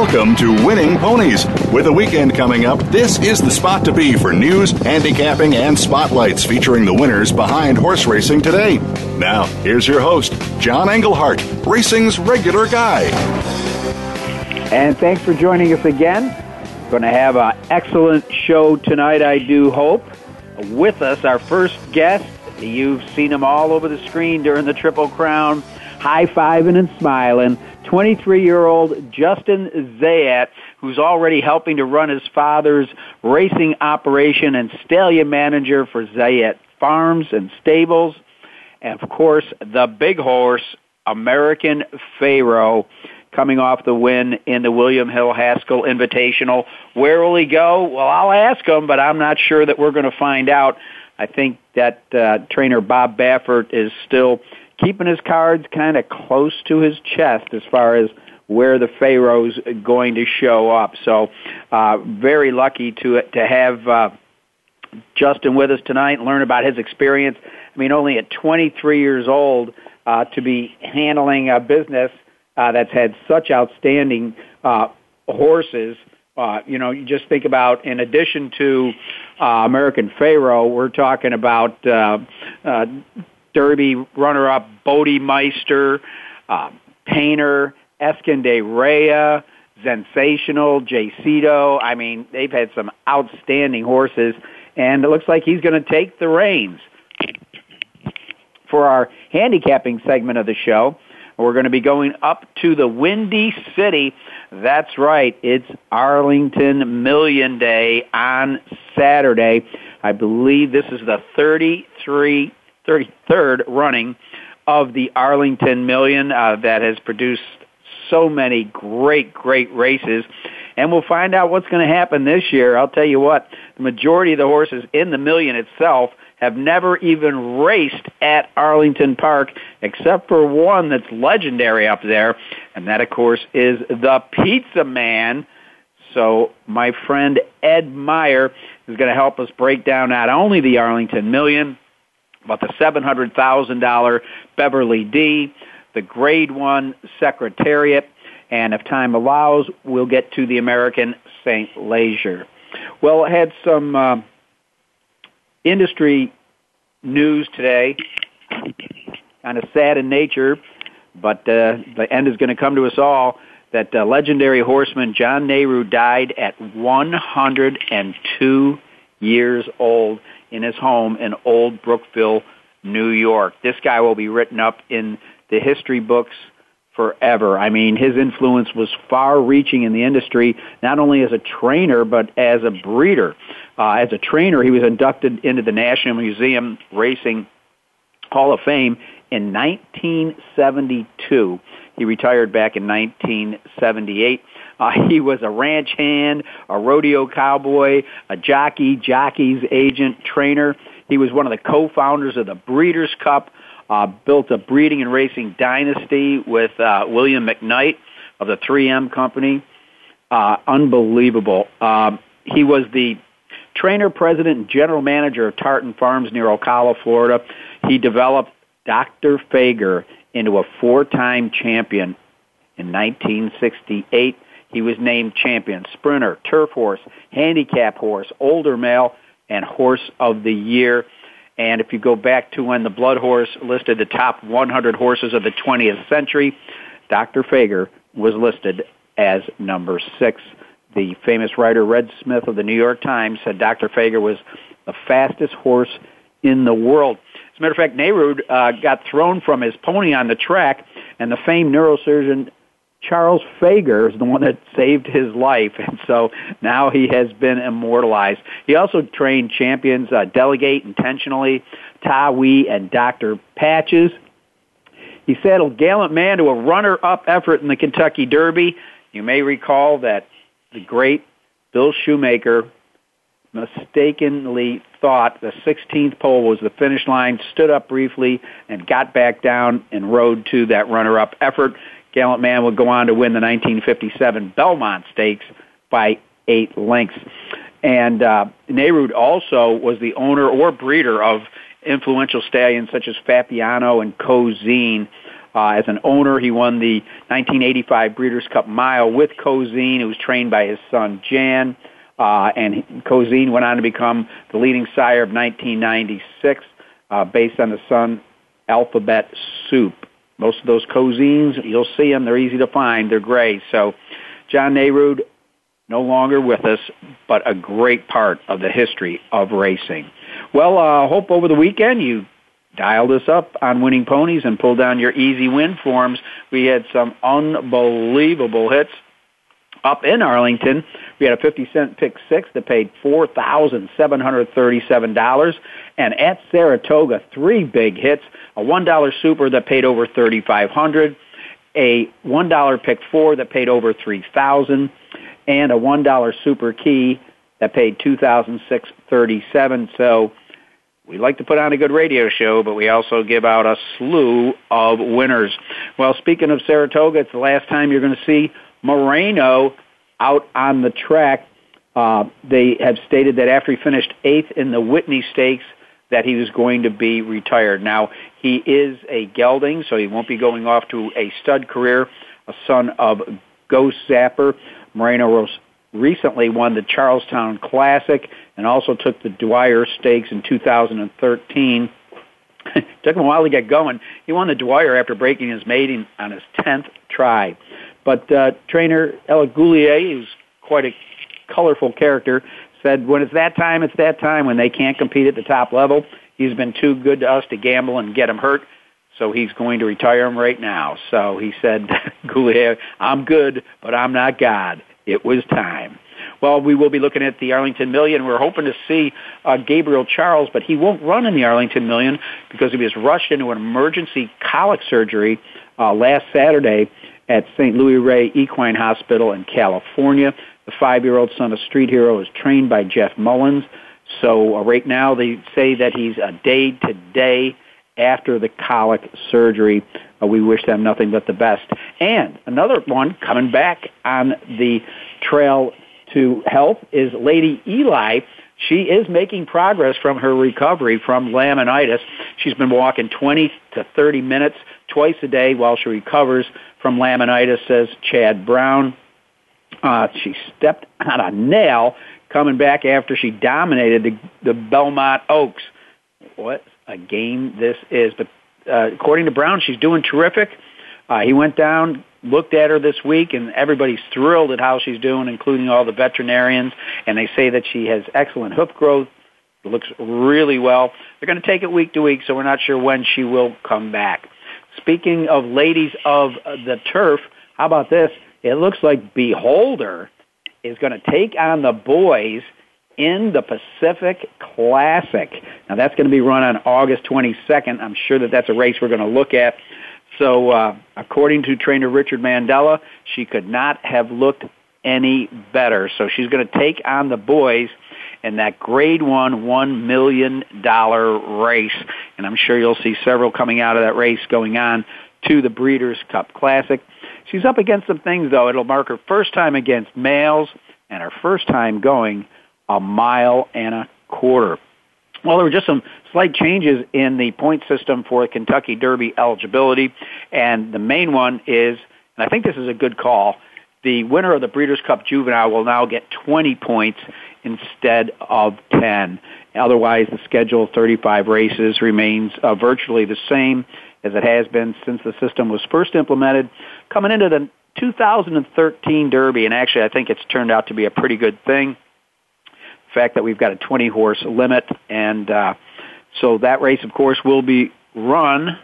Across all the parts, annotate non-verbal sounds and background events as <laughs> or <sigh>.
Welcome to Winning Ponies. With a weekend coming up, this is the spot to be for news, handicapping, and spotlights featuring the winners behind horse racing today. Now, here's your host, John Englehart, racing's regular guy. And thanks for joining us again. Going to have an excellent show tonight, I do hope with us, our first guest. You've seen him all over the screen during the Triple Crown, high fiving and smiling. 23 year old Justin Zayat, who's already helping to run his father's racing operation and stallion manager for Zayat Farms and Stables. And of course, the big horse, American Pharoah coming off the win in the William Hill Haskell Invitational. Where will he go? Well, I'll ask him, but I'm not sure that we're going to find out. I think that uh, trainer Bob Baffert is still keeping his cards kind of close to his chest as far as where the Pharoah's going to show up. So, uh, very lucky to to have uh, Justin with us tonight and learn about his experience. I mean, only at 23 years old uh, to be handling a business uh, that's had such outstanding uh, horses. Uh, you know, you just think about in addition to uh, American Pharoah, we're talking about uh, uh, Derby runner-up Bodemeister, uh, Paynter, Escande Rhea, Zensational, Jaycedo. I mean, they've had some outstanding horses, and it looks like he's going to take the reins. For our handicapping segment of the show, we're going to be going up to the Windy City. That's right. It's Arlington Million Day on Saturday. I believe this is the 33, 33rd running of the Arlington Million uh, that has produced so many great, great races. And we'll find out what's going to happen this year. I'll tell you what, the majority of the horses in the Million itself – have never even raced at Arlington Park, except for one that's legendary up there, and that, of course, is the Pizza Man. So my friend Ed Meyer is going to help us break down not only the Arlington Million, but the $700,000 Beverly D, the Grade 1 Secretariat, and if time allows, we'll get to the American St. Leger. Well, I had some uh, industry news today, kind of sad in nature, but uh, the end is going to come to us all. That uh, legendary horseman John Nerud died at 102 years old in his home in Old Brookville, New York. This guy will be written up in the history books forever. I mean, his influence was far reaching in the industry, not only as a trainer, but as a breeder. Uh, as a trainer, he was inducted into the National Museum Racing Hall of Fame in 1972. He retired back in 1978. <laughs> Uh, he was a ranch hand, a rodeo cowboy, a jockey, jockey's agent, trainer. He was one of the co-founders of the Breeders' Cup, uh, built a breeding and racing dynasty with uh, William McKnight of the 3M company. Uh, unbelievable. Um, he was the trainer, president, and general manager of Tartan Farms near Ocala, Florida. He developed Dr. Fager into a four-time champion. In 1968, he was named champion, sprinter, turf horse, handicap horse, older male, and horse of the year. And if you go back to when the Blood Horse listed the top 100 horses of the 20th century, Dr. Fager was listed as number six. The famous writer Red Smith of the New York Times said Dr. Fager was the fastest horse in the world. As a matter of fact, Nerud uh, got thrown from his pony on the track, and the famed neurosurgeon Charles Fager is the one that saved his life, <laughs> and so now he has been immortalized. He also trained champions uh, Delegate intentionally, Ta Wee, and Dr. Patches. He saddled Gallant Man to a runner-up effort in the Kentucky Derby. You may recall that the great Bill Shoemaker mistakenly thought the 16th pole was the finish line, stood up briefly, and got back down and rode to that runner-up effort. Gallant Man would go on to win the 1957 Belmont Stakes by eight lengths. And uh, Nerud also was the owner or breeder of influential stallions such as Fappiano and Cozzene. Uh, as an owner, he won the 1985 Breeders' Cup Mile with Cozzene, who was trained by his son Jan. Uh, and Cozzene went on to become the leading sire of 1996 uh, based on the son Alphabet Soup. Most of those Cozzenes, you'll see them. They're easy to find. They're gray. So John Nerud, no longer with us, but a great part of the history of racing. Well, I uh, hope over the weekend you dialed us up on winning ponies and pulled down your easy win forms. We had some unbelievable hits up in Arlington. We had a 50 cent pick six that paid $4,737. And at Saratoga, three big hits, a $1 super that paid over 3500 a $1 pick four that paid over 3000 and a $1 super key that paid 2637 So we like to put on a good radio show, but we also give out a slew of winners. Well, speaking of Saratoga, it's the last time you're going to see Moreno out on the track. Uh, they have stated that after he finished eighth in the Whitney Stakes, that he was going to be retired. Now he is a gelding, so he won't be going off to a stud career. A son of Ghost Zapper, Moreno recently won the Charlestown Classic and also took the Dwyer Stakes in 2013. <laughs> Took him a while to get going. He won the Dwyer after breaking his maiden on his 10th try. But uh, trainer Ella Guillot, who's quite a colorful character, said when it's that time, it's that time when they can't compete at the top level. He's been too good to us to gamble and get him hurt, so he's going to retire him right now. So he said, <laughs> Guillot, I'm good, but I'm not God. It was time. Well, we will be looking at the Arlington Million. We're hoping to see uh, Gabriel Charles, but he won't run in the Arlington Million because he was rushed into an emergency colic surgery uh, last Saturday at San Luis Rey Equine Hospital in California. The five-year-old son of Street Hero is trained by Jeff Mullins. So uh, right now they say that he's a day to day after the colic surgery. Uh, we wish them nothing but the best. And another one coming back on the trail to help is Lady Eli. She is making progress from her recovery from laminitis. She's been walking 20 to 30 minutes twice a day while she recovers from laminitis, says Chad Brown. Uh, she stepped on a nail coming back after she dominated the, the Belmont Oaks. What a game this is. But uh, according to Brown, she's doing terrific. Uh, he went down, looked at her this week, and everybody's thrilled at how she's doing, including all the veterinarians. And they say that she has excellent hoof growth, looks really well. They're going to take it week to week, so we're not sure when she will come back. Speaking of ladies of the turf, how about this? It looks like Beholder is going to take on the boys in the Pacific Classic. Now that's going to be run on August 22nd. I'm sure that that's a race we're going to look at. So, uh, according to trainer Richard Mandella, she could not have looked any better. So she's going to take on the boys in that grade one one million dollar race. And I'm sure you'll see several coming out of that race going on to the Breeders' Cup Classic. She's up against some things though. It'll mark her first time against males and her first time going a mile and a quarter. Well, there were just some slight changes in the point system for Kentucky Derby eligibility, and the main one is, and I think this is a good call, the winner of the Breeders' Cup Juvenile will now get 20 points instead of 10. Otherwise, the schedule of 35 races remains uh, virtually the same as it has been since the system was first implemented. Coming into the 2013 Derby, and actually I think it's turned out to be a pretty good thing. The fact that we've got a 20 horse limit, and uh, so that race, of course, will be run,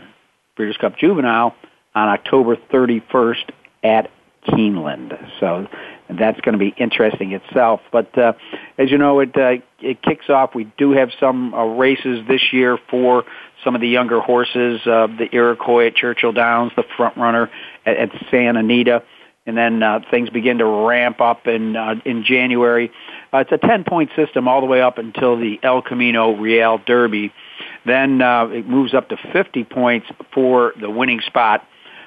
Breeders' Cup Juvenile, on October 31st at Keeneland. So that's going to be interesting itself. But uh, as you know, it uh, it kicks off. We do have some uh, races this year for some of the younger horses, uh, the Iroquois at Churchill Downs, the front runner at, at Santa Anita, and then uh, things begin to ramp up in uh, in January. Uh, it's a 10 point system all the way up until the El Camino Real Derby. Then uh, it moves up to 50 points for the winning spot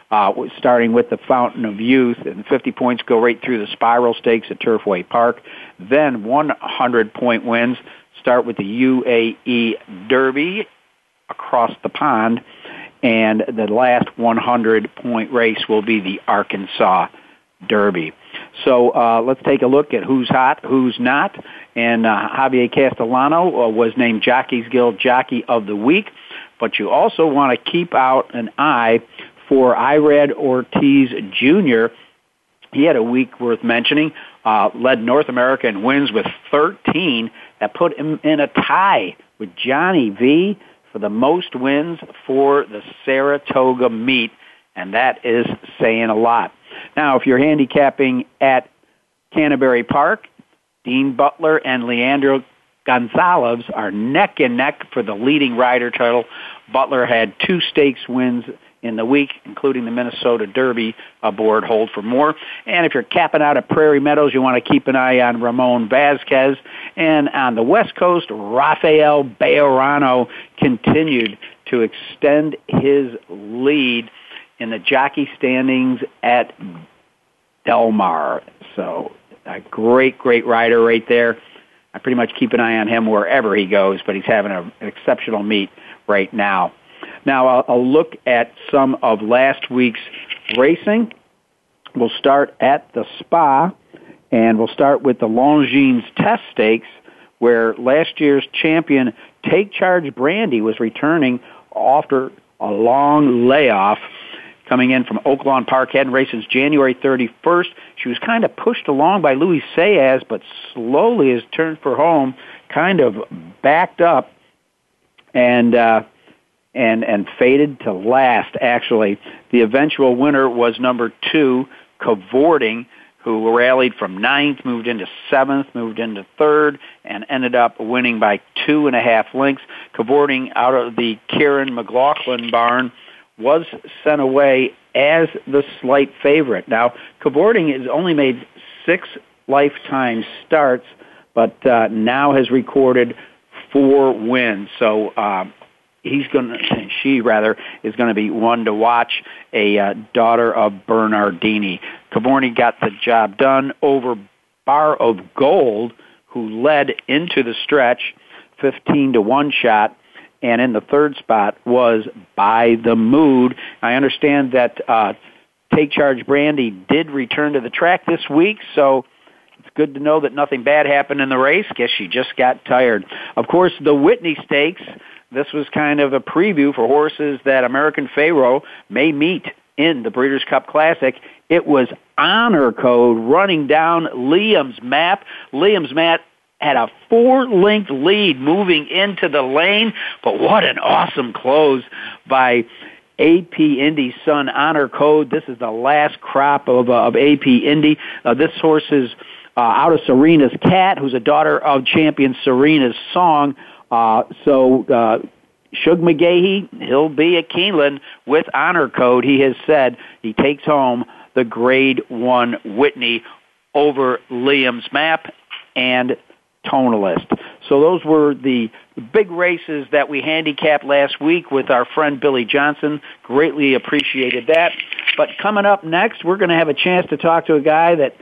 uh, starting with the Fountain of Youth, and 50 points go right through the Spiral Stakes at Turfway Park. Then 100 point wins start with the UAE Derby across the pond, and the last 100 point race will be the Arkansas Derby. So uh, let's take a look at who's hot, who's not. And uh, Javier Castellano uh, was named Jockeys Guild Jockey of the Week. But you also want to keep out an eye for Irad Ortiz Jr. He had a week worth mentioning. Uh, led North America in wins with 13. That put him in a tie with Johnny V for the most wins for the Saratoga meet, and that is saying a lot. Now, if you're handicapping at Canterbury Park, Dean Butler and Leandro Gonzalez are neck and neck for the leading rider title. Butler had two stakes wins in the week, including the Minnesota Derby aboard Hold for More. And if you're capping out at Prairie Meadows, you want to keep an eye on Ramon Vasquez. And on the West Coast, Rafael Bejarano continued to extend his lead in the jockey standings at Del Mar. So a great, great rider right there. I pretty much keep an eye on him wherever he goes, but he's having a, an exceptional meet right now. Now I'll, I'll look at some of last week's racing. We'll start at the Spa, and we'll start with the Longines Test Stakes, where last year's champion Take Charge Brandy was returning after a long layoff coming in from Oaklawn Park, hadn't raced since January 31st. She was kind of pushed along by Luis Saez, but slowly has turned for home, kind of backed up, and uh, and and faded to last. Actually, the eventual winner was number two, Cavorting, who rallied from ninth, moved into seventh, moved into third, and ended up winning by two and a half lengths. Cavorting out of the Kiaran McLaughlin barn was sent away as the slight favorite. Now, Cavorting has only made six lifetime starts, but uh, now has recorded four wins. So uh, he's going <laughs> to, she rather, is going to be one to watch. A uh, daughter of Bernardini. Cavorting got the job done over Bar of Gold, who led into the stretch, fifteen to one shot and in the third spot was By the Moon. I understand that uh, Take Charge Brandy did return to the track this week, so it's good to know that nothing bad happened in the race. Guess she just got tired. Of course, the Whitney Stakes. This was kind of a preview for horses that American Pharoah may meet in the Breeders' Cup Classic. It was honor code running down Liam's map. Liam's map had a four length lead moving into the lane, but what an awesome close by AP Indy son Honor Code. This is the last crop of, uh, of AP Indy. Uh, this horse is uh, out of Serena's Cat, who's a daughter of champion Serena's Song. Uh, so, uh, Shug McGaughey, he'll be at Keeneland with honor code. He has said he takes home the grade one Whitney over Liam's map and tonalist. So those were the big races that we handicapped last week with our friend Billy Johnson. Greatly appreciated that. But coming up next, we're going to have a chance to talk to a guy that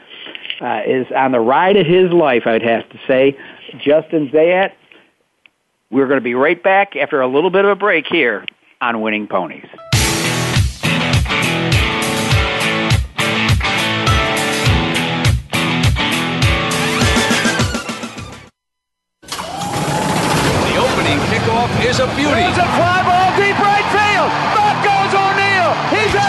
uh, is on the ride of his life, I'd have to say, Justin Zayat. We're going to be right back after a little bit of a break here on Winning Ponies. The opening kickoff is a beauty. It's a fly ball deep right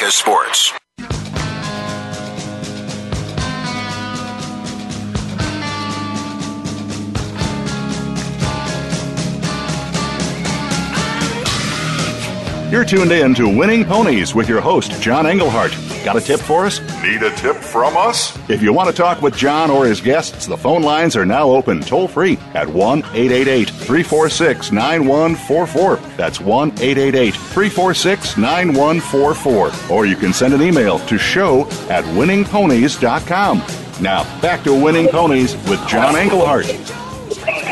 America Sports. You're tuned in to Winning Ponies with your host, John Englehart. Got a tip for us? Need a tip from us? If you want to talk with John or his guests, the phone lines are now open toll free at 1 888 346 9144. That's 1 888 346 9144. Or you can send an email to show at winningponies.com. Now, back to Winning Ponies with John Englehart.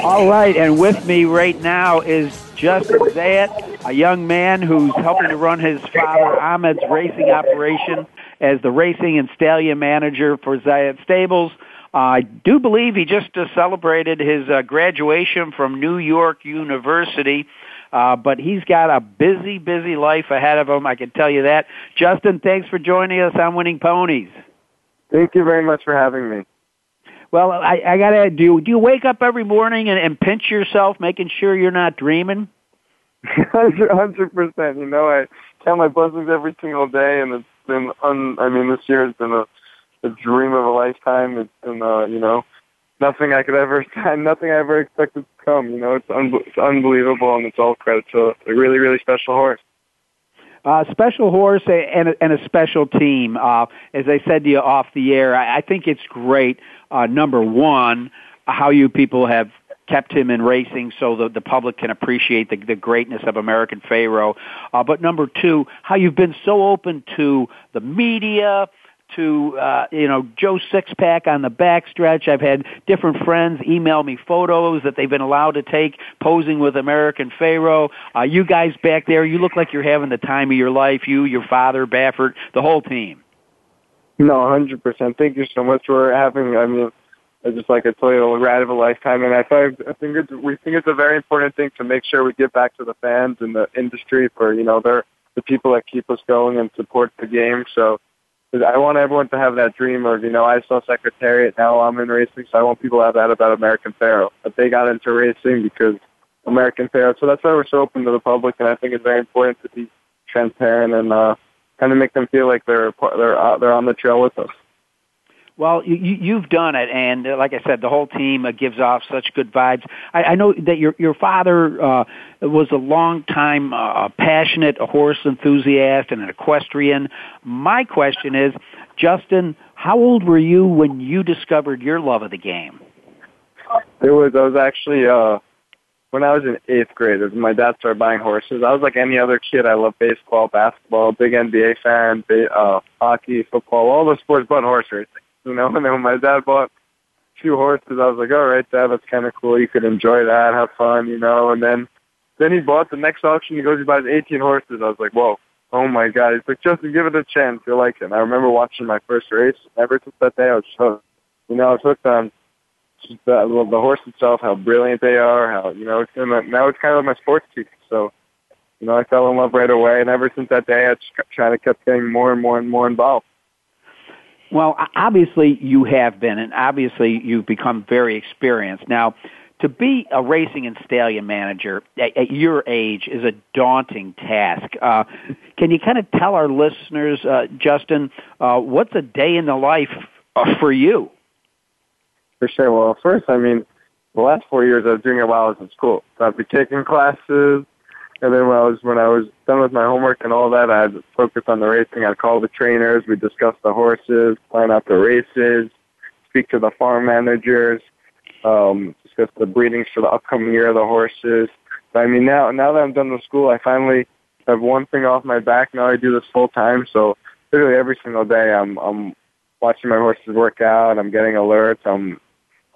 All right, and with me right now is Justin Zayat, a young man who's helping to run his father Ahmed's racing operation as the racing and stallion manager for Zayat Stables. Uh, I do believe he just uh, celebrated his uh, graduation from New York University. Uh, but he's got a busy, busy life ahead of him. I can tell you that. Justin, thanks for joining us on Winning Ponies. Thank you very much for having me. Well, I, I gotta do. Do you wake up every morning and, and pinch yourself, making sure you're not dreaming? <laughs> Hundred percent. You know, I count my blessings every single day, and it's been. Un, I mean, this year has been a, a dream of a lifetime. It's been, uh, you know, nothing I could ever, <laughs> nothing I ever expected to come. You know, it's, un- it's unbelievable, and it's all credit to a really, really special horse. Uh, special horse and a, and a special team. Uh, as I said to you off the air, I, I think it's great. Uh, number one, how you people have kept him in racing so the, the public can appreciate the, the greatness of American Pharoah. Uh, but number two, how you've been so open to the media, to uh, you know Joe Sixpack on the backstretch. I've had different friends email me photos that they've been allowed to take posing with American Pharoah. Uh, you guys back there, you look like you're having the time of your life. You, your father, Baffert, the whole team. No, hundred percent. Thank you so much for having. I mean, it's just like a total ride of a lifetime, and I thought I think it's we think it's a very important thing to make sure we give back to the fans and the industry for you know they're the people that keep us going and support the game. So I want everyone to have that dream of you know I saw Secretariat, now I'm in racing, so I want people to have that about American Pharoah that they got into racing because American Pharoah. So that's why we're so open to the public, and I think it's very important to be transparent and uh, kind of make them feel like they're they're uh, they're on the trail with us. Well, you, you've done it, and uh, like I said, the whole team uh, gives off such good vibes. I, I know that your your father uh, was a long time uh, passionate horse enthusiast and an equestrian. My question is, Justin, how old were you when you discovered your love of the game? It was I was actually uh when I was in eighth grade, my dad started buying horses. I was like any other kid. I love baseball, basketball, big NBA fan, ba- uh, hockey, football, all the sports but horse racing you know. <laughs> And then when my dad bought few horses, I was like, all right, dad, that's kind of cool. You could enjoy that, have fun, you know. And then then he bought the next auction. He goes, he buys 18 horses. I was like, whoa, oh my god. He's like, Justin, give it a chance. You'll like it. And I remember watching my first race. Ever since that day, I was hooked. You know, I was hooked on just the, the horse itself, how brilliant they are, how you know it's in the, now it's kind of like my sports teacher. So, you know, I fell in love right away, and ever since that day, I just trying to kept getting more and more and more involved. Well, obviously you have been, and obviously you've become very experienced. Now, to be a racing and stallion manager at, at your age is a daunting task. Uh, can you kind of tell our listeners, uh, Justin, uh, what's a day in the life uh, for you? For sure. Well, first, I mean, the last four years I was doing it while I was in school. So I'd be taking classes, and then when I was when I was done with my homework and all that, I'd focus on the racing. I'd call the trainers, we'd discuss the horses, plan out the races, speak to the farm managers, um, discuss the breedings for the upcoming year of the horses. But I mean, now now that I'm done with school, I finally have one thing off my back. Now I do this full time, so literally every single day I'm I'm watching my horses work out. I'm getting alerts. I'm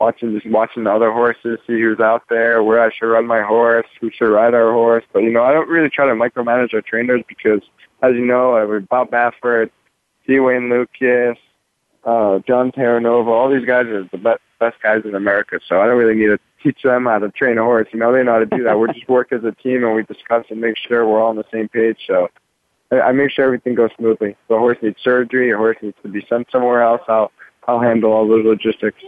watching just watching the other horses, see who's out there, where I should run my horse, who should ride our horse. But you know, I don't really try to micromanage our trainers because as you know, I would Bob Baffert, D. Wayne Lukas, uh, John Terranova. All these guys are the best best guys in America. So I don't really need to teach them how to train a horse. You know, they know how to do that. we just work as a team and we discuss and make sure we're all on the same page. So I, I make sure everything goes smoothly. If the horse needs surgery, a horse needs to be sent somewhere else. I'll I'll handle all those logistics.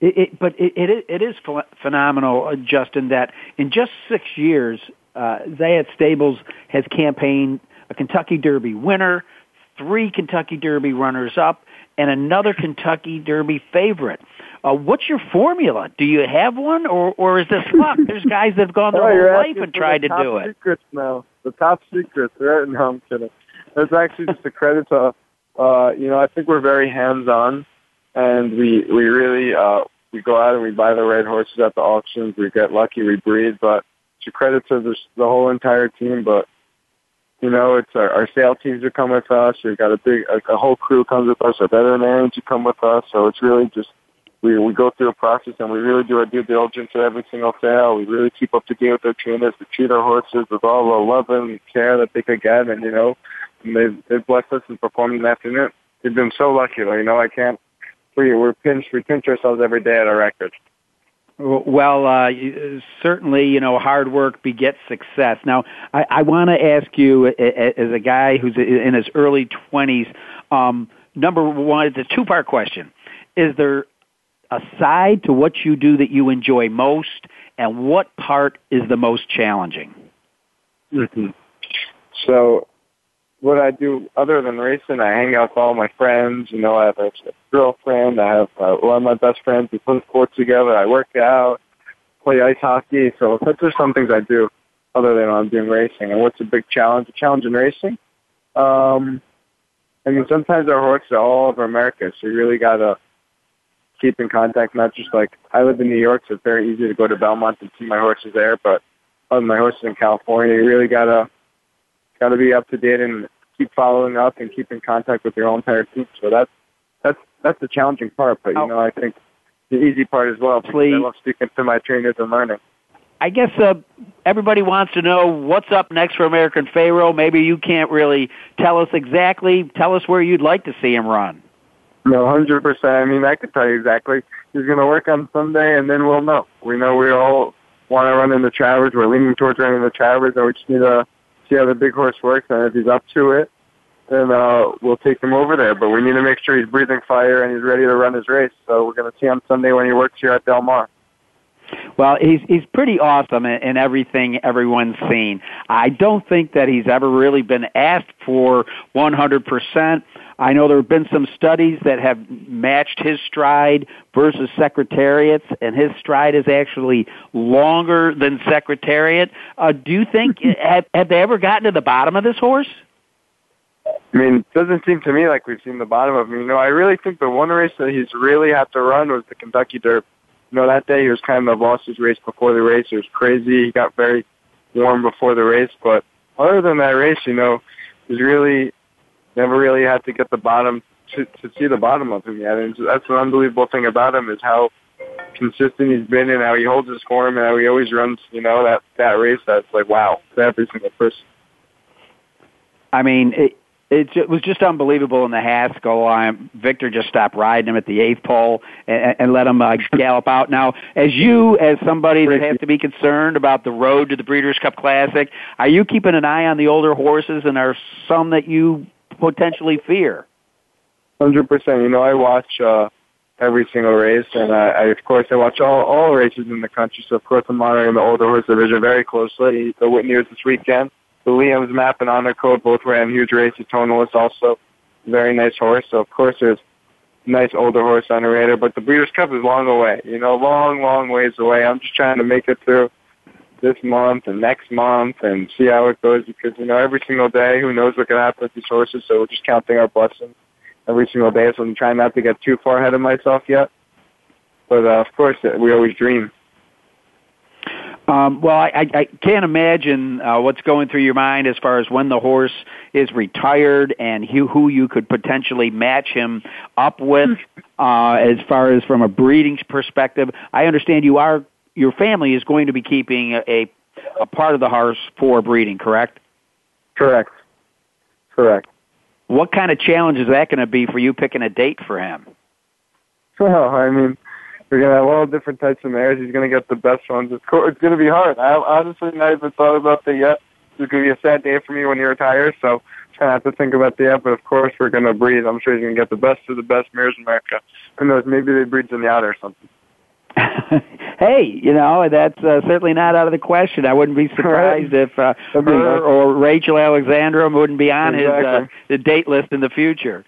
It, it, but it, it, it is phenomenal, uh, Justin, that in just six years, uh, Zayat Stables has campaigned a Kentucky Derby winner, three Kentucky Derby runners-up, and another Kentucky Derby favorite. Uh, what's your formula? Do you have one, or or is this luck? <laughs> There's guys that have gone their oh, whole life and tried to do it. Secrets now. The top secrets. Right? No, I'm kidding. It's actually just a credit to, uh, you know, I think we're very hands-on and we we really uh, we go out and we buy the right horses at the auctions. We get lucky, we breed, but it's credit to the, the whole entire team. But you know, it's our, our sales teams who come with us. We've got a big a, a whole crew comes with us. Our veterinarians who come with us. So it's really just we we go through a process and we really do our due diligence at every single sale. We really keep up to date with our trainers. We treat our horses with all the love and care that they could get, and you know, and they've they've blessed us and performed the afternoon. We've been so lucky. You know, I can't we we're pinched we pinch ourselves every day at our record. Well, uh, certainly, you know, hard work begets success. Now, I, I want to ask you, as a guy who's in his early twenties, um, number one, it's a two-part question: Is there a side to what you do that you enjoy most, and what part is the most challenging? Mm-hmm. So, what I do other than racing, I hang out with all my friends. You know, I have a girlfriend. I have uh, one of my best friends. We play sports together. I work out, play ice hockey. So that's just some things I do other than I'm doing racing. And what's a big challenge? The challenge in racing? Um, I mean, sometimes our horses are all over America, so you really gotta keep in contact. Not just like I live in New York, so it's very easy to go to Belmont and see my horses there. But other my horses in California, you really gotta got to be up to date and keep following up and keep in contact with your whole entire team. So that's that's that's the challenging part. But you know, I think the easy part as well. Please. I love speaking to my trainers and learning. I guess uh, everybody wants to know what's up next for American Pharoah. Maybe you can't really tell us exactly. Tell us where you'd like to see him run. No, hundred percent. I mean, I could tell you exactly. He's going to work on Sunday, and then we'll know. We know we all want to run in the Travers. We're leaning towards running the Travers, and we just need to see how the big horse works, and if he's up to it, then uh, we'll take him over there. But we need to make sure he's breathing fire and he's ready to run his race. So we're going to see him Sunday when he works here at Del Mar. Well, he's he's pretty awesome in, in everything everyone's seen. I don't think that he's ever really been asked for 100%. I know there have been some studies that have matched his stride versus Secretariat's, and his stride is actually longer than Secretariat. Uh, do you think <laughs> have, have they ever gotten to the bottom of this horse? I mean, it doesn't seem to me like we've seen the bottom of him. You know, I really think the one race that he's really had to run was the Kentucky Derby. You know, that day he was kind of lost his race before the race. It was crazy. He got very warm before the race, but other than that race, you know, he's really never really had to get the bottom to, to see the bottom of him yet. And that's an unbelievable thing about him is how consistent he's been and how he holds his form and how he always runs, you know, that, that race that's like, wow, to every single person. I mean, it, it was just unbelievable in the Haskell. Um, Victor just stopped riding him at the eighth pole and, and let him uh, gallop out. Now, as you, as somebody that has to be concerned about the road to the Breeders' Cup Classic, are you keeping an eye on the older horses, and are some that you potentially fear? Hundred percent. You know, I watch uh, every single race, and I, I of course I watch all all races in the country. So of course I'm monitoring the older horse division very closely. The Whitney was this weekend. The Liam's Map and Honor Code both ran huge races. Tonalist very nice horse. So of course there's nice older horse on the radar, but the Breeders' Cup is long away. You know, long, long ways away. I'm just trying to make it through this month and next month and see how it goes because, you know, every single day, who knows what can happen with these horses. So we're just counting our blessings every single day. So I'm trying not to get too far ahead of myself yet. But, uh, of course, we always dream. Um, well, I, I can't imagine uh, what's going through your mind as far as when the horse is retired and who, who you could potentially match him up with. Uh, as far as from a breeding perspective, I understand you are your family is going to be keeping a, a part of the horse for breeding, correct? Correct. Correct. What kind of challenge is that going to be for you picking a date for him? Well, I mean, we're gonna have all different types of mares. He's gonna get the best ones. It's co- it's gonna be hard. I honestly not even thought about that yet. It's gonna be a sad day for me when he retires. So try not to think about that. Yet. But of course, we're gonna breed. I'm sure he's gonna get the best of the best mares in America. Who knows? Maybe they breed Zenyatta or something. <laughs> hey, you know that's uh, certainly not out of the question. I wouldn't be surprised Right. if uh, her or Rachel Alexandra wouldn't be on his uh, the date list in the future.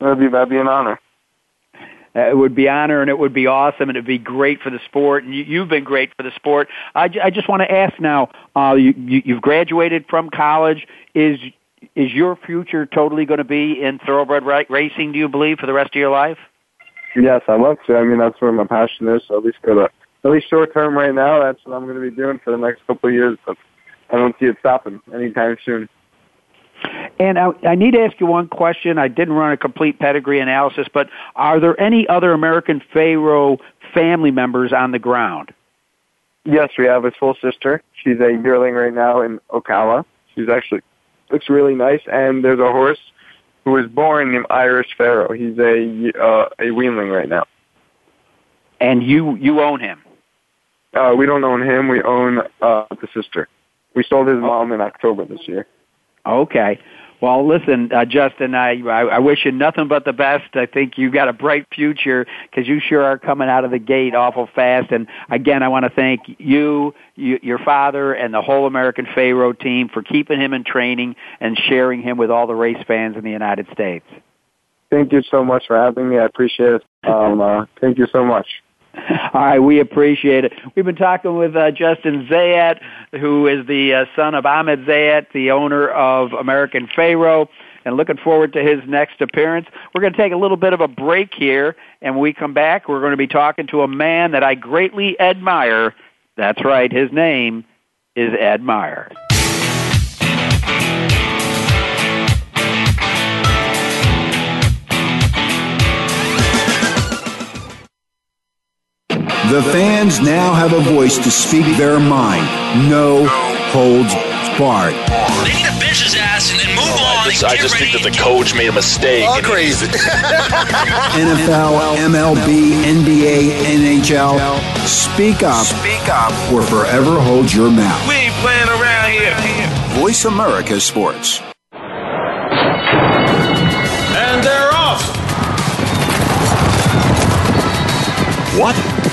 That'd be that'd be an honor. Uh, it would be honor and it would be awesome and it would be great for the sport. And you, you've been great for the sport. I, ju- I just want to ask now. Uh, you, you, you've graduated from college. Is is your future totally going to be in thoroughbred ra- racing? Do you believe for the rest of your life? Yes, I love to. I mean, that's where my passion is. So at least for the at least short term right now, that's what I'm going to be doing for the next couple of years. But I don't see it stopping anytime soon. And I, I need to ask you one question. I didn't run a complete pedigree analysis, but are there any other American Pharoah family members on the ground? Yes, we have his full sister. She's a yearling right now in Ocala. She's actually looks really nice. And there's a horse who was born named Irish Pharaoh. He's a uh, a weanling right now. And you you own him. Uh, we don't own him. We own uh, the sister. We sold his mom in October this year. Okay. Well, listen, uh, Justin, I, I wish you nothing but the best. I think you got a bright future because you sure are coming out of the gate awful fast. And again, I want to thank you, you, your father, and the whole American Pharoah team for keeping him in training and sharing him with all the race fans in the United States. Thank you so much for having me. I appreciate it. Um, uh, thank you so much. <laughs> All right, we appreciate it. We've been talking with uh, Justin Zayat, who is the uh, son of Ahmed Zayat, the owner of American Pharoah, and looking forward to his next appearance. We're going to take a little bit of a break here, and when we come back, we're going to be talking to a man that I greatly admire. That's right, his name is Ed Meyer. The fans now have a voice to speak their mind. No holds barred. They need to bench his ass and then move on. I just, and I get just think that the coach made a mistake. All crazy. <laughs> NFL, MLB, NBA, NHL. Speak up. Speak up. Or forever hold your mouth. We ain't playing around here. Voice America Sports. And they're off. What?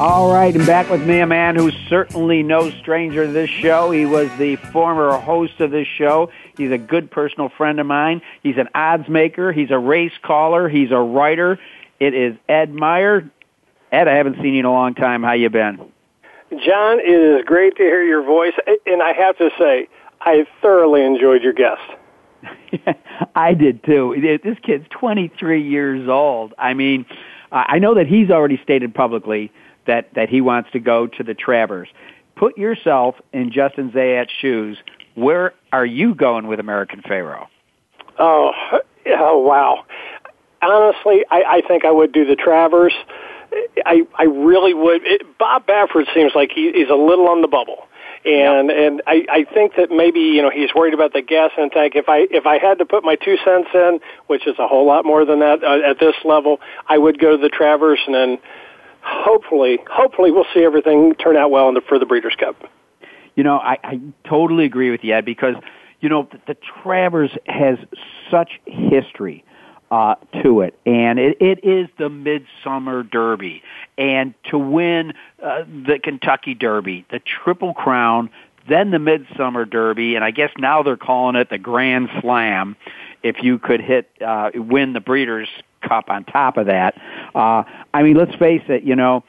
All right, and back with me, a man who's certainly no stranger to this show. He was the former host of this show. He's a good personal friend of mine. He's an odds maker. He's a race caller. He's a writer. It is Ed Meyer. Ed, I haven't seen you in a long time. How you been? John, it is great to hear your voice, and I have to say, I thoroughly enjoyed your guest. <laughs> I did too. This kid's 23 years old. I mean, I know that he's already stated publicly that that he wants to go to the Travers. Put yourself in Justin Zayat's shoes. Where are you going with American Pharoah? Oh, oh wow! Honestly, I, I think I would do the Travers. I I really would. It, Bob Baffert seems like he, he's a little on the bubble. And and I, I think that maybe you know he's worried about the gas intake. If I if I had to put my two cents in, which is a whole lot more than that uh, at this level, I would go to the Travers, and then hopefully hopefully we'll see everything turn out well in the, for the Breeders' Cup. You know, I, I totally agree with you, Ed, because you know, the, the Travers has such history uh, to it, and it, it is the Midsummer Derby, and to win uh, the Kentucky Derby, the Triple Crown, then the Midsummer Derby, and I guess now they're calling it the Grand Slam. If you could hit uh, win the Breeders' Cup on top of that, uh, I mean, let's face it, you know,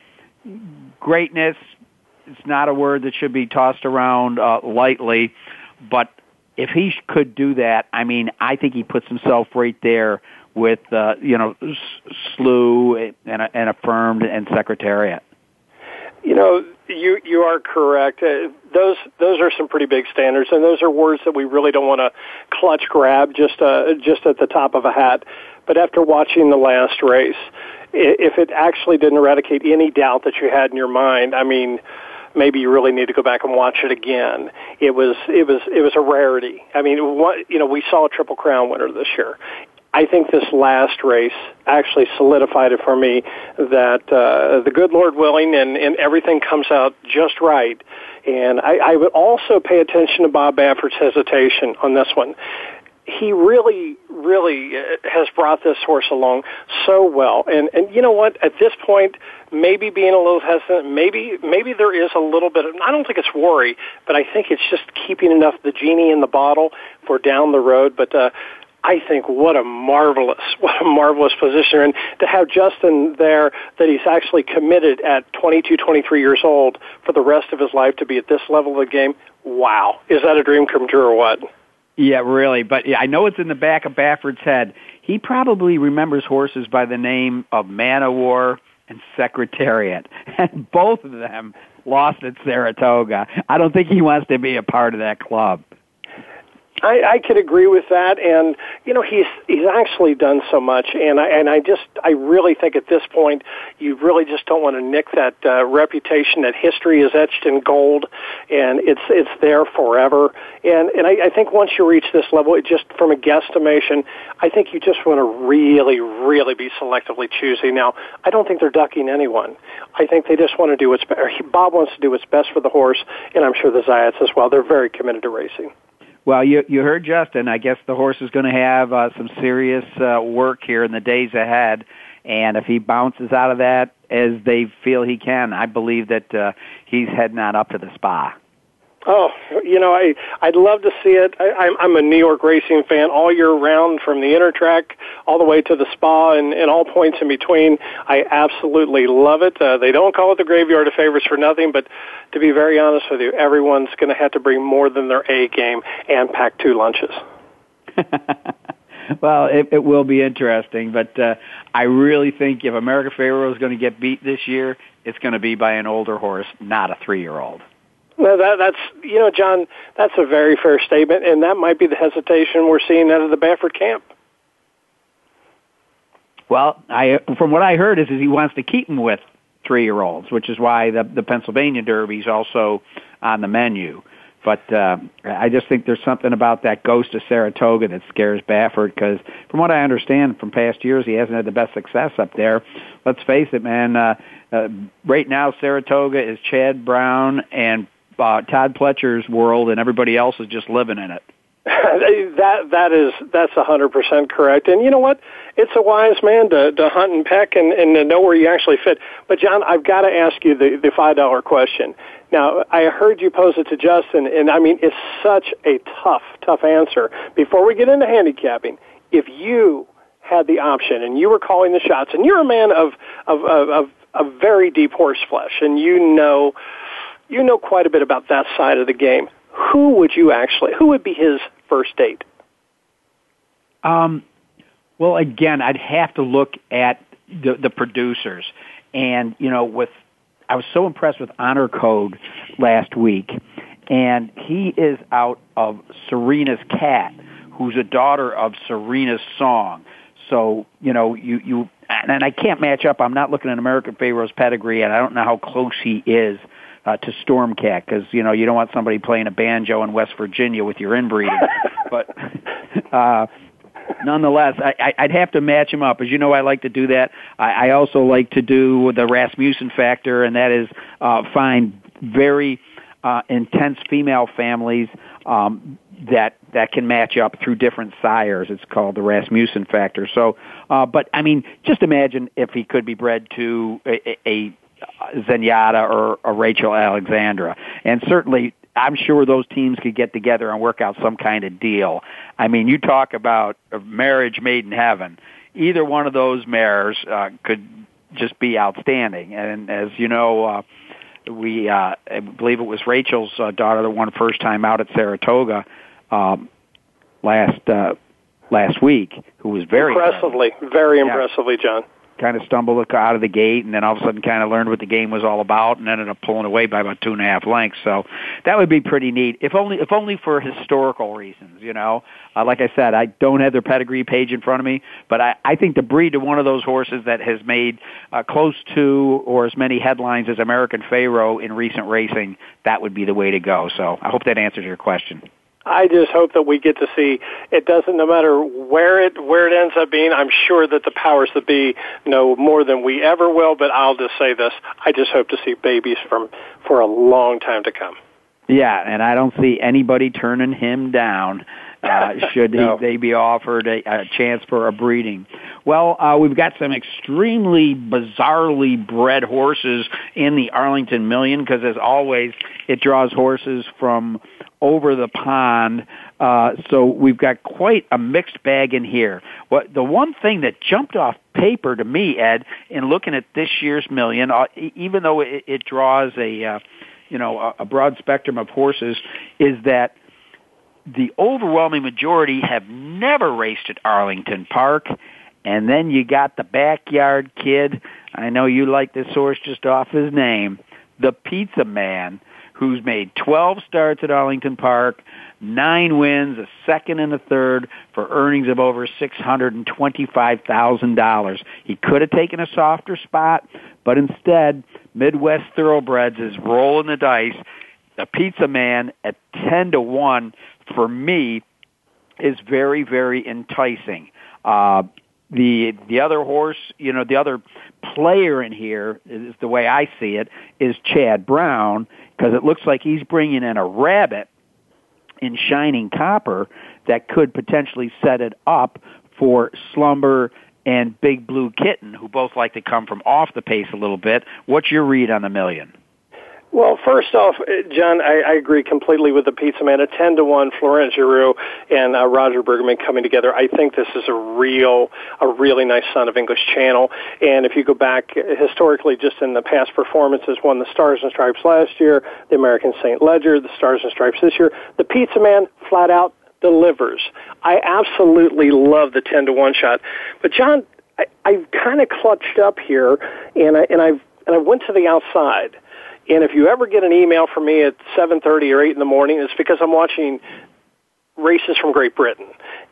greatness. It's not a word that should be tossed around uh, lightly, but if he could do that, I mean, I think he puts himself right there with uh, you know Slew and, and affirmed and Secretariat. You know, you you are correct. Uh, those those are some pretty big standards, and those are words that we really don't want to clutch grab just uh, just at the top of a hat. But after watching the last race, if it actually didn't eradicate any doubt that you had in your mind, I mean, maybe you really need to go back and watch it again. It was it was it was a rarity. I mean, what, you know, we saw a triple crown winner this year. I think this last race actually solidified it for me that uh, the good Lord willing and, and everything comes out just right. And I, I would also pay attention to Bob Baffert's hesitation on this one he really, really uh, has brought this horse along so well. And and you know what? At this point, maybe being a little hesitant, maybe maybe there is a little bit. Of, I don't think it's worry, but I think it's just keeping enough the genie in the bottle for down the road. But uh, I think what a marvelous, <laughs> what a marvelous position. And to have Justin there, that he's actually committed at 22, 23 years old for the rest of his life to be at this level of the game. Wow. Is that a dream come true or what? Yeah, really. But yeah, I know it's in the back of Baffert's head. He probably remembers horses by the name of Man War and Secretariat. <laughs> And both of them lost at Saratoga. I don't think he wants to be a part of that club. I, I could agree with that, and you know he's he's actually done so much, and I and I just I really think at this point you really just don't want to nick that uh, reputation that history is etched in gold, and it's it's there forever, and and I, I think once you reach this level, it just from a guesstimation, I think you just want to really really be selectively choosy. Now I don't think they're ducking anyone. I think they just want to do what's better. Bob wants to do what's best for the horse, and I'm sure the Zayats as well. They're very committed to racing. Well, you you heard Justin. I guess the horse is going to have uh, some serious uh, work here in the days ahead, and if he bounces out of that as they feel he can, I believe that uh, he's heading on up to the spa. Oh, you know, I I'd love to see it. I, I'm I'm a New York racing fan all year round, from the inner track all the way to the Spa and, and all points in between. I absolutely love it. Uh, they don't call it the graveyard of favorites for nothing, but to be very honest with you, everyone's going to have to bring more than their A game and pack two lunches. <laughs> well, it, it will be interesting, but uh, I really think if American Pharoah is going to get beat this year, it's going to be by an older horse, not a three-year-old. Well, that, that's you know, John, that's a very fair statement, and that might be the hesitation we're seeing out of the Baffert camp. Well, I from what I heard is, is he wants to keep him with three-year-olds, which is why the the Pennsylvania Derby is also on the menu. But uh, I just think there's something about that ghost of Saratoga that scares Baffert because, from what I understand from past years, he hasn't had the best success up there. Let's face it, man. Uh, uh, right now, Saratoga is Chad Brown and uh, Todd Pletcher's world, and everybody else is just living in it. <laughs> that that is that's a hundred percent correct. And you know what? It's a wise man to, to hunt and peck and, and to know where you actually fit. But John, I've got to ask you the, the five dollar question. Now, I heard you pose it to Justin, and I mean, it's such a tough, tough answer. Before we get into handicapping, if you had the option and you were calling the shots, and you're a man of of of, of, of very deep horse flesh, and you know you know quite a bit about that side of the game. Who would you actually? Who would be his first date? Um, well, again, I'd have to look at the, the producers, and you know, with I was so impressed with Honor Code last week, and he is out of Serena's cat, who's a daughter of Serena's song. So you know, you you and I can't match up. I'm not looking at American Pharoah's pedigree, and I don't know how close he is uh, to Stormcat because you know you don't want somebody playing a banjo in West Virginia with your inbreeding. <laughs> but <laughs> uh, nonetheless, I, I'd have to match him up. As you know, I like to do that. I, I also like to do the Rasmussen factor, and that is uh, find very uh, intense female families um, that that can match up through different sires. It's called the Rasmussen factor. So, uh, but I mean, just imagine if he could be bred to a, a Zenyatta or a Rachel Alexandra, and certainly. I'm sure those teams could get together and work out some kind of deal. I mean, you talk about a marriage made in heaven. Either one of those mares uh, could just be outstanding. And as you know, uh, we uh, I believe it was Rachel's uh, daughter that won first time out at Saratoga um, last uh, last week, who was very impressively, very yeah. impressively, John kind of stumbled out of the gate and then all of a sudden kind of learned what the game was all about and ended up pulling away by about two and a half lengths. So that would be pretty neat, if only if only for historical reasons. You know, uh, like I said, I don't have their pedigree page in front of me, but I, I think to breed to one of those horses that has made uh, close to or as many headlines as American Pharoah in recent racing, that would be the way to go. So I hope that answers your question. I just hope that we get to see it doesn't no matter where it where it ends up being, I'm sure that the powers that be know more than we ever will, but I'll just say this. I just hope to see babies from for a long time to come. Yeah, and I don't see anybody turning him down. Uh, <laughs> should no. he, they be offered a, a chance for a breeding? Well, uh, we've got some extremely bizarrely bred horses in the Arlington Million because, as always, it draws horses from over the pond. Uh, so we've got quite a mixed bag in here. What the one thing that jumped off paper to me, Ed, in looking at this year's million, uh, even though it, it draws a uh, you know a, a broad spectrum of horses, is that the overwhelming majority have never raced at Arlington Park. And then you got the backyard kid. I know you like this horse just off his name, the Pizza Man who's made 12 starts at Arlington Park, nine wins, a second and a third for earnings of over $625,000. He could have taken a softer spot, but instead, Midwest Thoroughbreds is rolling the dice. The Pizza Man at 10 to 1 for me is very, very enticing. Uh, the the other horse, you know, the other player in here is the way I see it is Chad Brown because it looks like he's bringing in a rabbit in shining copper that could potentially set it up for Slumber and Big Blue Kitten, who both like to come from off the pace a little bit. What's your read on the million? Well, first off, uh, John, I, I agree completely with the Pizza Man. A ten to one, Florent Geroux and uh, Roger Brueggemann coming together. I think this is a real, a really nice son of English Channel. And if you go back historically, just in the past performances, won the Stars and Stripes last year, the American Saint Leger, the Stars and Stripes this year. The Pizza Man, flat out delivers. I absolutely love the ten to one shot. But John, I, I've kind of clutched up here, and I and I've and I went to the outside and if you ever get an email from me at 7:30 or 8 in the morning, it's because I'm watching races from Great Britain,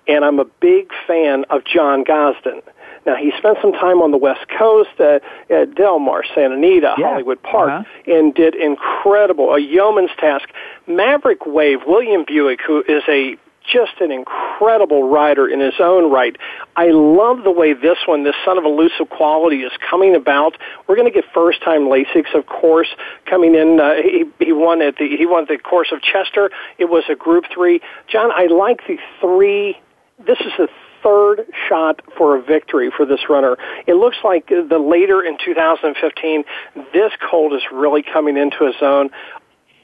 and I'm a big fan of John Gosden. Now he spent some time on the West Coast uh, at Del Mar, Santa Anita, yeah. Hollywood Park, uh-huh. and did incredible a yeoman's task. Maverick Wave, William Buick, who is a just an incredible rider in his own right. I love the way this one, this son of elusive quality, is coming about. We're going to get first time Lasix, of course, coming in. Uh, he, he won at the he won the course of Chester. It was a Group Three. John, I like the three. This is the third shot for a victory for this runner. It looks like the later in 2015, this colt is really coming into his own.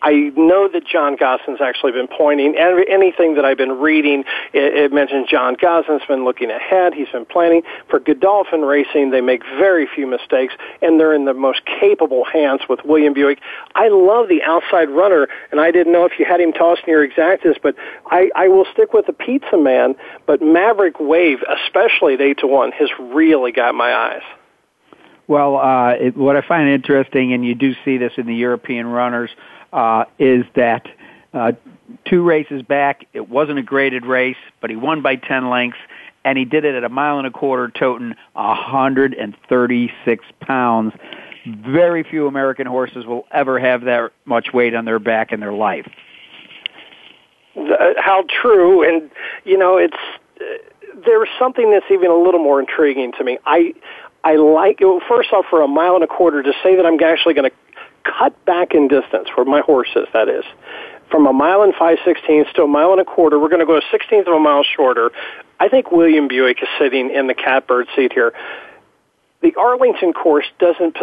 I know that John Gosden's actually been pointing, and anything that I've been reading, it, it mentions John Gosden's been looking ahead. He's been planning. For Godolphin Racing, they make very few mistakes, and they're in the most capable hands with William Buick. I love the outside runner, and I didn't know if you had him tossed in your exactas, but I, I will stick with the Pizza Man, but Maverick Wave, especially at 8 to 1, has really got my eyes. Well, uh, it, what I find interesting, and you do see this in the European runners, uh, is that uh, two races back, it wasn't a graded race, but he won by 10 lengths, and he did it at a mile and a quarter, toting 136 pounds. Very few American horses will ever have that much weight on their back in their life. How true, and you know, it's uh, there's something that's even a little more intriguing to me. I I like first off for a mile and a quarter to say that I'm actually going to cut back in distance for my horses, that is. from a mile and five sixteenths to a mile and a quarter. We're going to go a sixteenth of a mile shorter. I think William Buick is sitting in the catbird seat here. The Arlington course doesn't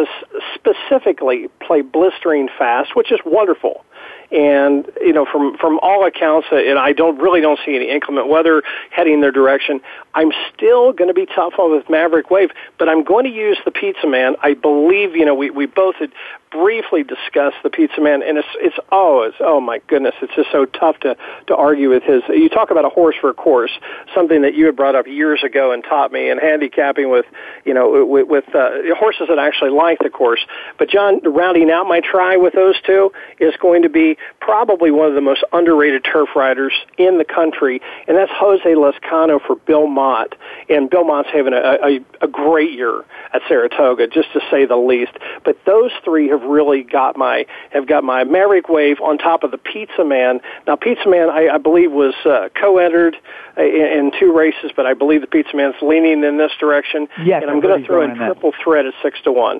specifically play blistering fast, which is wonderful and you know from from all accounts uh, and I don't really don't see any inclement weather heading their direction I'm still going to be tough on this Maverick Wave but I'm going to use the Pizza Man I believe you know we we both had briefly discussed the Pizza Man and it's it's it's oh my goodness it's just so tough to to argue with his you talk about a horse for a course something that you had brought up years ago and taught me and handicapping with you know with, with uh, horses that actually like the course but John rounding out my try with those two is going to be probably one of the most underrated turf riders in the country, and that's Jose Lezcano for Bill Mott. And Bill Mott's having a, a, a great year at Saratoga, just to say the least. But those three have really got my have got my Maverick Wave on top of the Pizza Man. Now, Pizza Man, I, I believe, was uh, co-entered in, in two races, but I believe the Pizza Man's leaning in this direction. Yes, and I'm going to throw in Triple Threat at six to one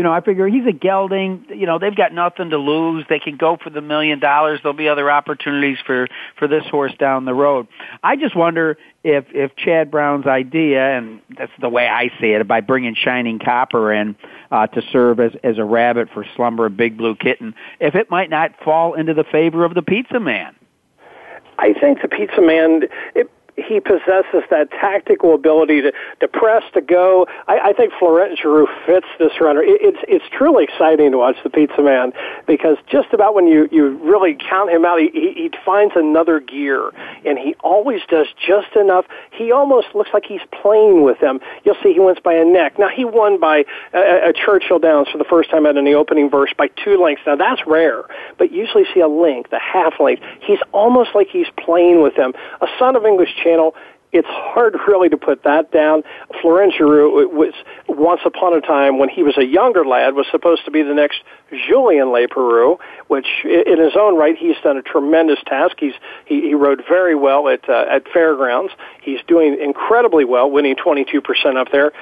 you know, I figure he's a gelding. You know, they've got nothing to lose. They can go for the million dollars. There'll be other opportunities for for this horse down the road. I just wonder if if Chad Brown's idea, and that's the way I see it, by bringing Shining Copper in uh, to serve as as a rabbit for Slumber Big Blue Kitten, if it might not fall into the favor of the Pizza Man. I think the Pizza Man. It, he possesses that tactical ability to, to press, to go. I, I think Florent Geroux fits this runner. It, it's it's truly exciting to watch the Pizza Man because just about when you you really count him out, he, he, he finds another gear, and he always does just enough. He almost looks like he's playing with them. You'll see he wins by a neck. Now he won by a, a Churchill Downs for the first time out in the opening verse by two lengths. Now that's rare, but usually see a length, a half length. He's almost like he's playing with them. A son of English channel. It's hard really to put that down. Florent Geroux was once upon a time when he was a younger lad was supposed to be the next Julien Leparoux, which in his own right he's done a tremendous task. He's he, he rode very well at uh, at fairgrounds. He's doing incredibly well, winning 22% up there.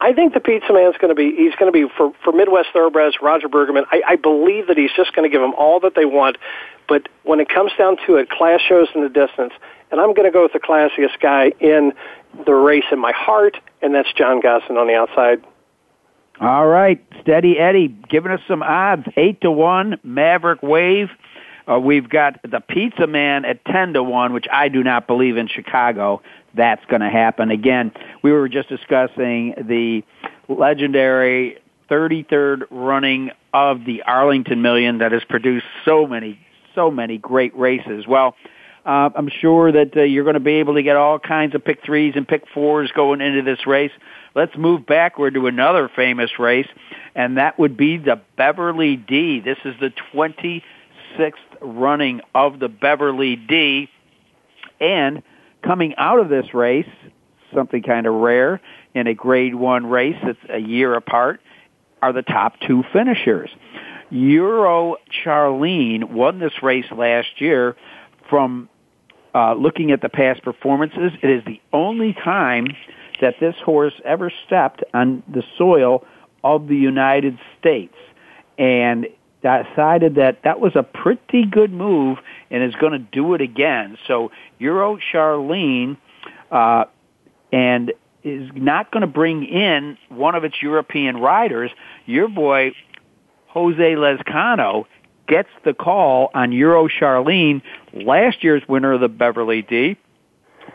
I think the pizza man's going to be he's going to be for for Midwest Thoroughbreds. Roger Brueggemann. I, I believe that he's just going to give them all that they want. But when it comes down to it, class shows in the distance and I'm going to go with the classiest guy in the race in my heart, and that's John Gosden on the outside. All right, Steady Eddie, giving us some odds: eight to one, Maverick Wave. Uh, we've got the Pizza Man at ten to one, which I do not believe in Chicago. That's going to happen again. We were just discussing the legendary 33rd running of the Arlington Million that has produced so many, so many great races. Well, uh, I'm sure that uh, you're going to be able to get all kinds of pick threes and pick fours going into this race. Let's move backward to another famous race, and that would be the Beverly D. This is the 26th running of the Beverly D. And coming out of this race, something kind of rare in a grade one race that's a year apart, are the top two finishers. Euro Charline won this race last year from uh, looking at the past performances, it is the only time that this horse ever stepped on the soil of the United States. And decided that that was a pretty good move and is going to do it again. So Euro Charline, uh, and is not going to bring in one of its European riders. Your boy Jose Lezcano gets the call on Euro Charline, last year's winner of the Beverly D.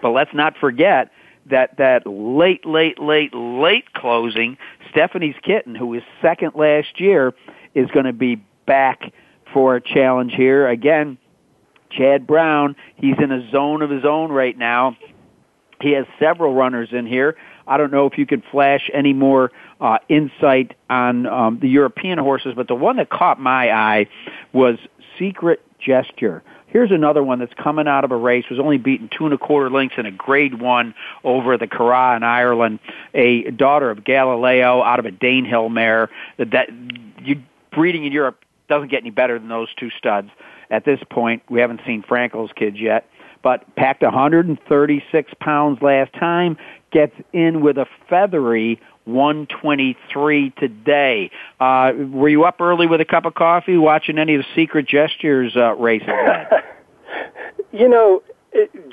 But let's not forget that that late, late, late, late closing, Stephanie's Kitten, who was second last year, is going to be back for a challenge here. Again, Chad Brown, he's in a zone of his own right now. He has several runners in here. I don't know if you could flash any more uh, insight on um, the European horses, but the one that caught my eye was Secret Gesture. Here's another one that's coming out of a race, was only beaten two and a quarter lengths in a grade one over the Curragh in Ireland, a daughter of Galileo out of a Danehill mare. That you breeding in Europe doesn't get any better than those two studs. At this point, we haven't seen Frankel's kids yet. but packed 136 pounds last time, gets in with a feathery 123 today. Uh, were you up early with a cup of coffee watching any of the Secret Gestures uh, races? <laughs> you know,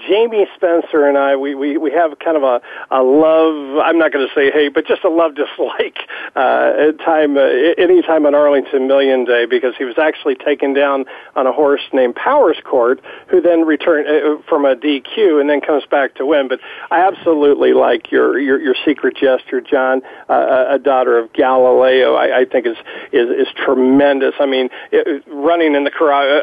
Jamie Spencer and I, we, we, we have kind of a, a love, I'm not going to say hate, but just a love dislike uh, time, uh, any time on Arlington Million Day because he was actually taken down on a horse named Powers Court who then returned uh, from a DQ and then comes back to win. But I absolutely like your, your, your secret gesture, John, uh, a daughter of Galileo, I, I think is, is, is tremendous. I mean, it, running in the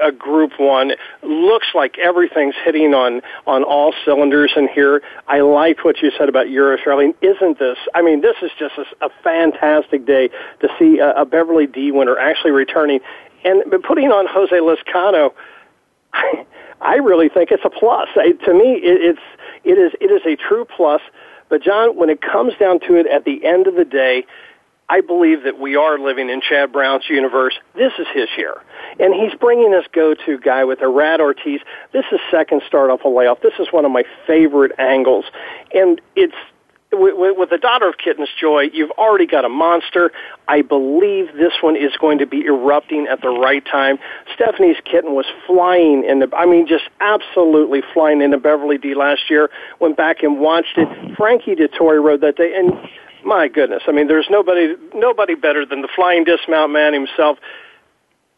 a group one looks like everything's hitting on on on all cylinders in here. I like what you said about Euro Charline. Isn't this? I mean, this is just a, a fantastic day to see a, a Beverly D winner actually returning and putting on Jose Lezcano. I, <laughs> I really think it's a plus. I, to me, it, it's it is it is a true plus. But John, when it comes down to it, at the end of the day, I believe that we are living in Chad Brown's universe. This is his year. And he's bringing this go-to guy with Irad Ortiz. This is second start off a layoff. This is one of my favorite angles. And it's, with, the daughter of Kitten's Joy, you've already got a monster. I believe this one is going to be erupting at the right time. Stephanie's Kitten was flying in the, I mean, just absolutely flying into Beverly D last year. Went back and watched it. Frankie Dettori rode that day, and my goodness, I mean, there's nobody nobody better than the flying dismount man himself.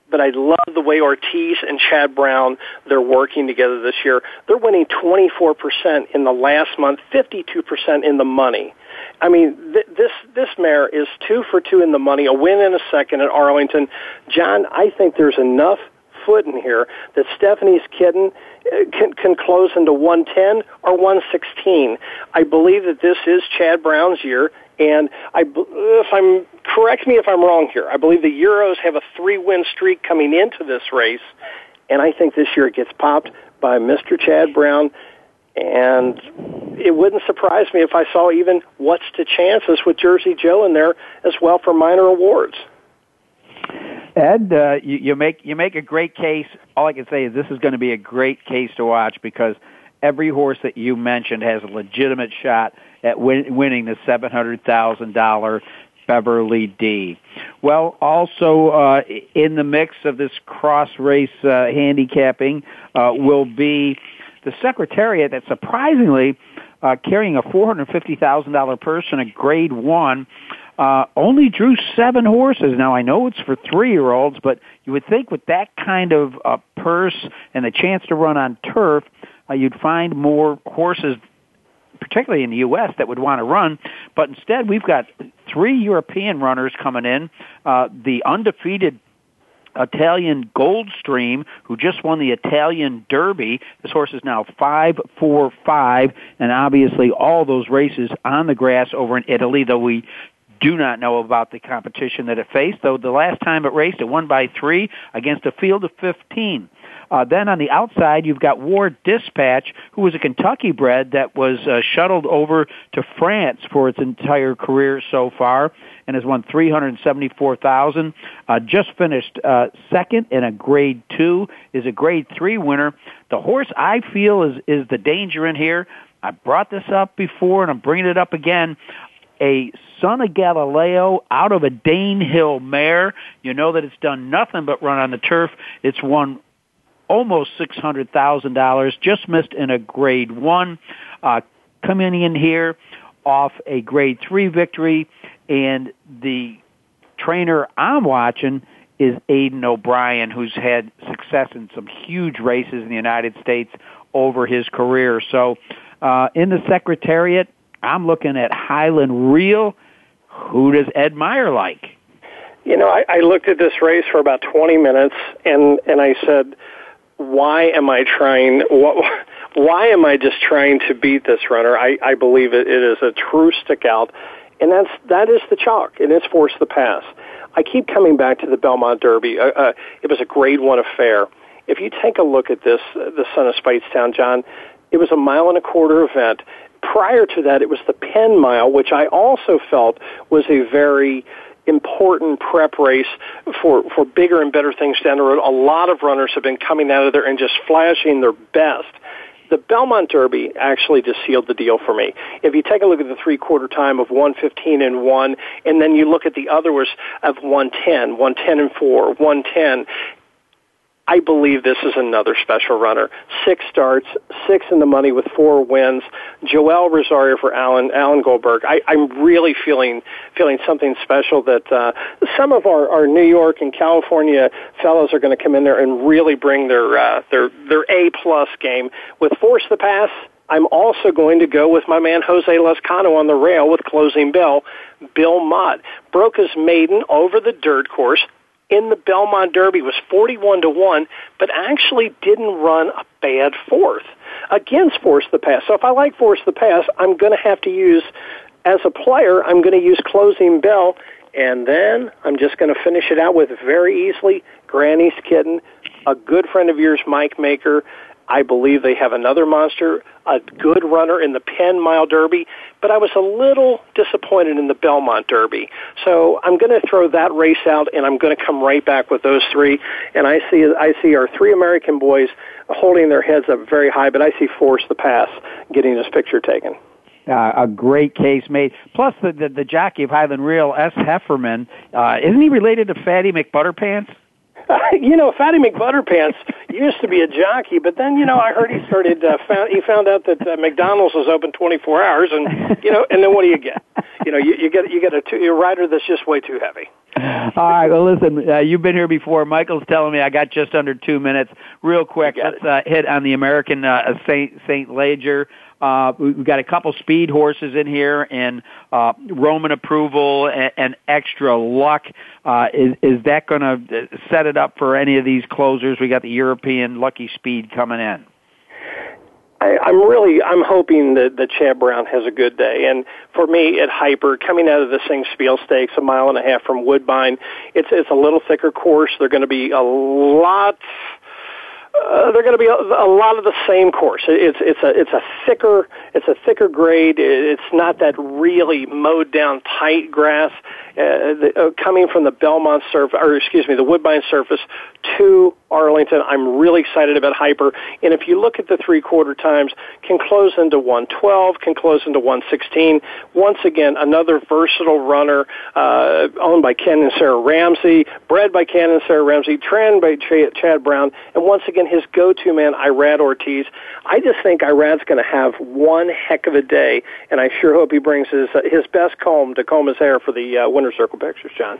But I love the way Ortiz and Chad Brown they're working together this year. They're winning 24% in the last month, 52% in the money. I mean, th- this this mare is two for two in the money, a win in a second at Arlington. John, I think there's enough foot in here that Stephanie's kitten uh, can, can close into 110 or 116. I believe that this is Chad Brown's year. And I, if I'm correct me if I'm wrong here, I believe the Euros have a three-win streak coming into this race, and I think this year it gets popped by Mr. Chad Brown. And it wouldn't surprise me if I saw even what's the chances with Jersey Joe in there as well for minor awards. Ed, uh, you, you make you make a great case. All I can say is this is going to be a great case to watch because every horse that you mentioned has a legitimate shot at win- winning the seven hundred thousand dollar Beverly D. Well, also uh, in the mix of this cross race uh, handicapping uh, will be the Secretariat that surprisingly uh, carrying a four hundred fifty thousand dollar purse in a Grade One. Uh, only drew seven horses. Now I know it's for three-year-olds, but you would think with that kind of uh, purse and the chance to run on turf, uh, you'd find more horses particularly in the U.S., that would want to run. But instead, we've got three European runners coming in. Uh, the undefeated Italian Goldstream, who just won the Italian Derby. This horse is now five four five, and obviously all those races on the grass over in Italy. Though we do not know about the competition that it faced. Though the last time it raced, it won by three against a field of fifteen. Uh, then on the outside, you've got War Dispatch, who was a Kentucky bred that was uh, shuttled over to France for its entire career so far and has won 374,000. Uh, just finished uh, second in a grade two, is a grade three winner. The horse I feel is, is the danger in here. I brought this up before and I'm bringing it up again a son of Galileo out of a Danehill mare. You know that it's done nothing but run on the turf. It's won almost $600,000, just missed in a grade one, uh, coming in here off a grade three victory, and the trainer I'm watching is Aidan O'Brien, who's had success in some huge races in the United States over his career. So, uh, in the Secretariat, I'm looking at Highland Reel. Who does Ed Meyer like? You know, I, I looked at this race for about 20 minutes, and and I said, why am I trying? What, why am I just trying to beat this runner? I, I believe it, it is a true stick out, and that's that is the chalk, and it's force the pass. I keep coming back to the Belmont Derby. Uh, uh, it was a Grade One affair. If you take a look at this, uh, the Son of Speightstown, John, it was a mile and a quarter event. Prior to that, it was the Penn Mile, which I also felt was a very important prep race for, for bigger and better things down the road. A lot of runners have been coming out of there and just flashing their best. The Belmont Derby actually just sealed the deal for me. If you take a look at the three quarter time of 115 and 1, and then you look at the others of 110, 110 and 4, 110, I believe this is another special runner. Six starts, six in the money with four wins. Joel Rosario for Alan Alan Goldberg. I, I'm really feeling feeling something special that uh, some of our, our New York and California fellows are going to come in there and really bring their uh, their their A plus game with Force the Pass. I'm also going to go with my man Jose Lezcano on the rail with closing bell. Bill Mott broke his maiden over the dirt course in the Belmont Derby was 41 to 1, but actually didn't run a bad fourth against Force the Pass. So if I like Force the Pass, I'm going to have to use, as a player, I'm going to use Closing Bell, and then I'm just going to finish it out with very easily Granny's Kitten, a good friend of yours, Mike Maker, I believe they have another monster, a good runner in the Penn Mile Derby, but I was a little disappointed in the Belmont Derby. So I'm going to throw that race out, and I'm going to come right back with those three. And I see I see our three American boys holding their heads up very high, but I see Force the Pass getting his picture taken. Uh, a great case made. Plus, the, the the jockey of Highland Reel, S. Heffernan, uh, isn't he related to Fatty McButterpants? <laughs> you know, Fatty McButterpants used to be a jockey, but then you know I heard he started. Uh, found, he found out that uh, McDonald's was open 24 hours, and you know, and then what do you get? You know, you, you get you get a, two, a rider that's just way too heavy. All right. Well, listen, uh, you've been here before. Michael's telling me I got just under two minutes. Real quick, let's uh, hit on the American uh, Saint Saint Leger. Uh, we've got a couple speed horses in here and uh, Roman approval and, and extra luck. Uh, is, is that going to set it up for any of these closers? We got the European Lucky Speed coming in. I, I'm really I'm hoping that that Chad Brown has a good day. And for me, at Hyper, coming out of the Sing Spiel Stakes, a mile and a half from Woodbine, it's it's a little thicker course. They're going to be a lot uh, they're going to be a, a lot of the same course. It's it's a it's a thicker it's a thicker grade. It's not that really mowed down tight grass. Uh, the, uh, coming from the Belmont surface, or excuse me, the Woodbine surface to Arlington. I'm really excited about Hyper. And if you look at the three quarter times, can close into 112, can close into 116. Once again, another versatile runner, uh, owned by Ken and Sarah Ramsey, bred by Ken and Sarah Ramsey, trained by Ch- Chad Brown, and once again, his go-to man, Irad Ortiz. I just think Irad's going to have one heck of a day, and I sure hope he brings his, uh, his best comb to comb his hair for the uh, winner's circle pictures, John.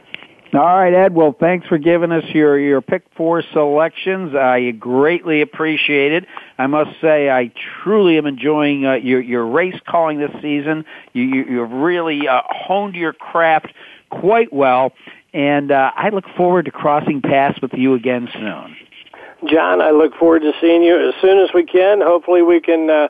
All right, Ed. Well, thanks for giving us your your pick four selections. I greatly appreciate it. I must say, I truly am enjoying uh, your your race calling this season. You, you you've really uh, honed your craft quite well, and uh, I look forward to crossing paths with you again soon. John, I look forward to seeing you as soon as we can. Hopefully, we can uh,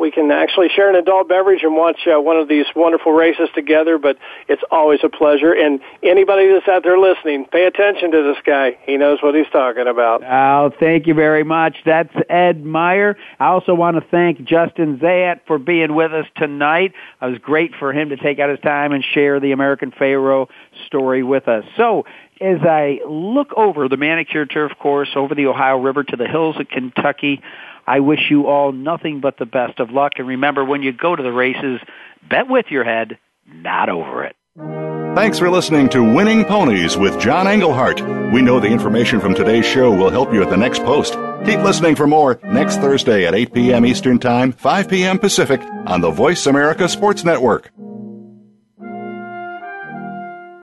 we can actually share an adult beverage and watch uh, one of these wonderful races together. But it's always a pleasure. And anybody that's out there listening, pay attention to this guy. He knows what he's talking about. Oh, thank you very much. That's Ed Meyer. I also want to thank Justin Zayat for being with us tonight. It was great for him to take out his time and share the American Pharoah story with us. So, as I look over the manicure turf course over the Ohio River to the hills of Kentucky, I wish you all nothing but the best of luck. And remember, when you go to the races, bet with your head, not over it. Thanks for listening to Winning Ponies with John Englehart. We know the information from today's show will help you at the next post. Keep listening for more next Thursday at 8 p.m. Eastern Time, 5 p.m. Pacific on the Voice America Sports Network.